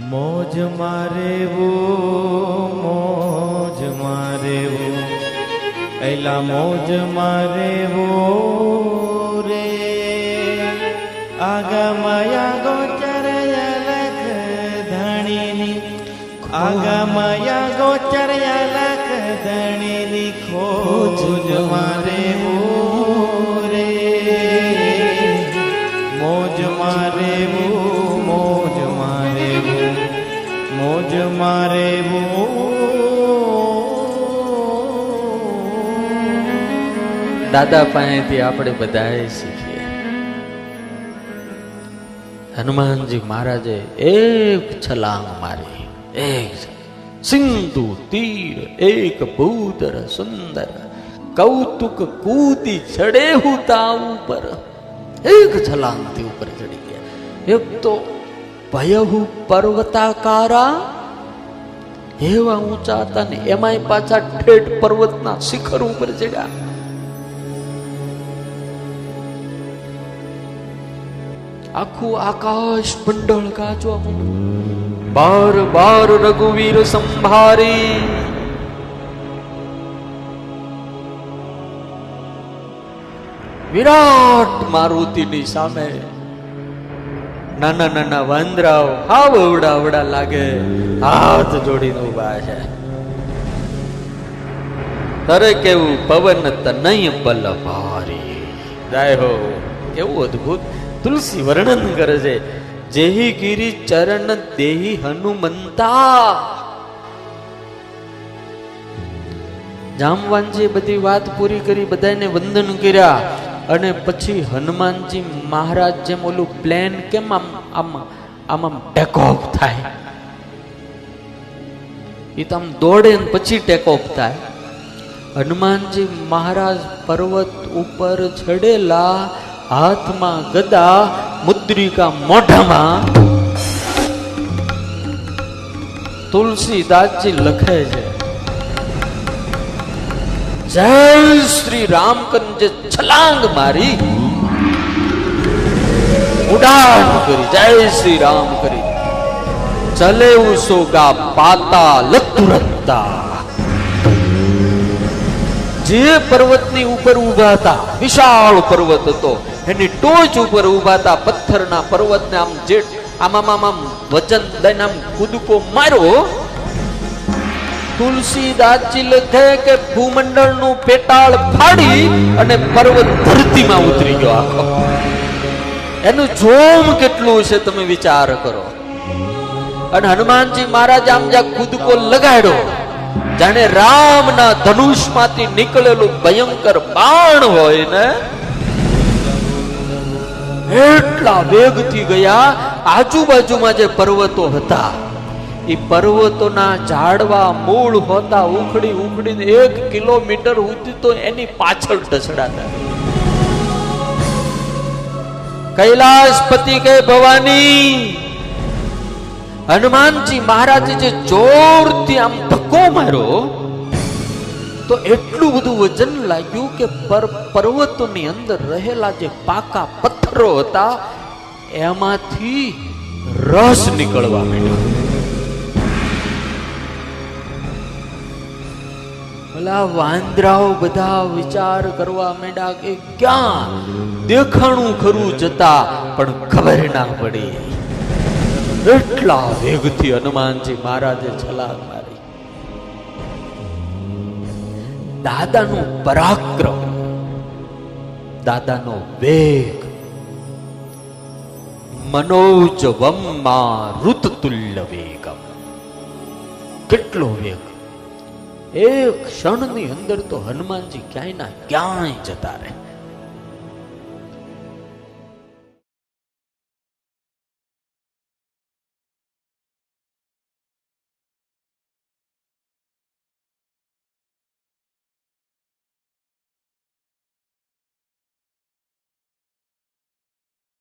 મોજ મારે વો, મોજ મારે વો. એલા મોજ મારે વો રે. આગમયા ગોચર લખ ધણીની આગમયા ગોચર લખ ધણીની ખોજ મારે વો રે. મોજ મારે વો મોજ મારે દાદા પાસેથી આપણે બધાએ શીખીએ. હનુમાનજી મહારાજે એક છલાંગ મારી, એક સિંધુ, તીર, એક ભૂતર સુંદર, કૌતુક કૂદી ચડે હું તા ઉપર. એક છલાંગથી ઉપર ચડી ગયા. એક તો ભયહુ પર્વતાકારા? એવા ઊંચા હતા ને એમાંય પાછા ઠેઠ પર્વતના શિખર ઉપર ચડ્યા. આખું આકાશ મંડળ ગાજવા માંડ્યું. બાર બાર રઘુવીર સંભારી. વિરાટ મારુતિની સામે નાના નાના વાંદરાઓ હાવ અવડા અવડા લાગે. હાથ જોડીને ઊભા છે. તારે કેવું પવન તનય બલ ભારી. જાય હો, કેવું અદ્ભુત. તુલસી વર્ણન કરે છે, જેહી ગિરી ચરણ દેહી હનુમંતા. જામવાનજી બધી વાત પૂરી કરી બધાને વંદન કર્યા. અને પછી હનુમાનજી મહારાજ જેમ ઓલું પ્લેન કેમ આમ આમ આમ આમ ટેક ઓફ થાય? એ તો આમ દોડે ને પછી ટેક ઓફ થાય. હનુમાનજી મહારાજ પર્વત ઉપર ચડેલા, હાથમાં ગદા મુદ્રિકા મોઢામાં તુલસીદાસજી લખે છે જય શ્રી રામ જે છલાંગ મારી. ઉડાન કરી, જય શ્રી રામ કરી. ચલે સોગા પાતા લતુરતા. જે પર્વતની ઉપર ઊભા હતા, વિશાળ પર્વત હતો, એની ટોચ ઉપર ઊભા હતા, પથ્થરના પર્વતને આમ જે આમ આમ વચન દઈને આમ કૂદકો માર્યો તુલસીદાસજી લખે કે ભૂમંડળનું પેટાળ ફાડી અને પર્વત ધરતીમાં ઉતરી ગયો આખો. એનું જોમ કેટલું છે તમે વિચાર કરો. અને હનુમાનજી મહારાજ આમ જ્યાં કૂદકો લગાડ્યો, જાણે રામના ધનુષમાંથી નીકળેલું ભયંકર બાણ હોય ને, એટલા વેગથી ગયા, આજુબાજુમાં જે પર્વતો હતા એ પર્વતોના ઝાડવા મૂળ હોતા ઉખડી ઉખડીને એક કિલોમીટર સુધી તો એની પાછળ ઢસડાતા કૈલાસપતિ કે ભવાની, હનુમાનજી મહારાજે જે જોરથી આમ ધક્કો માર્યો, તો એટલું બધું વજન લાગ્યું કે પર્વતોની અંદર રહેલા જે પાકા પથ્થરો હતા, એમાંથી રસ નીકળવા માંડ્યો. ઓલા વાંદરાઓ બધા વિચાર કરવા માંડ્યા કે ક્યાં દેખાણું ખરું જતા, પણ ખબર ના પડી. એટલા વેગથી હનુમાનજી મહારાજે છલાંગ મારી. દાદાનું પરાક્રમ, દાદાનો વેગ મનોજવમમાં તુલ્ય વેગમ. કેટલો વેગ? એક ક્ષણની અંદર તો હનુમાનજી ક્યાંય ના ક્યાંય જતા રહે.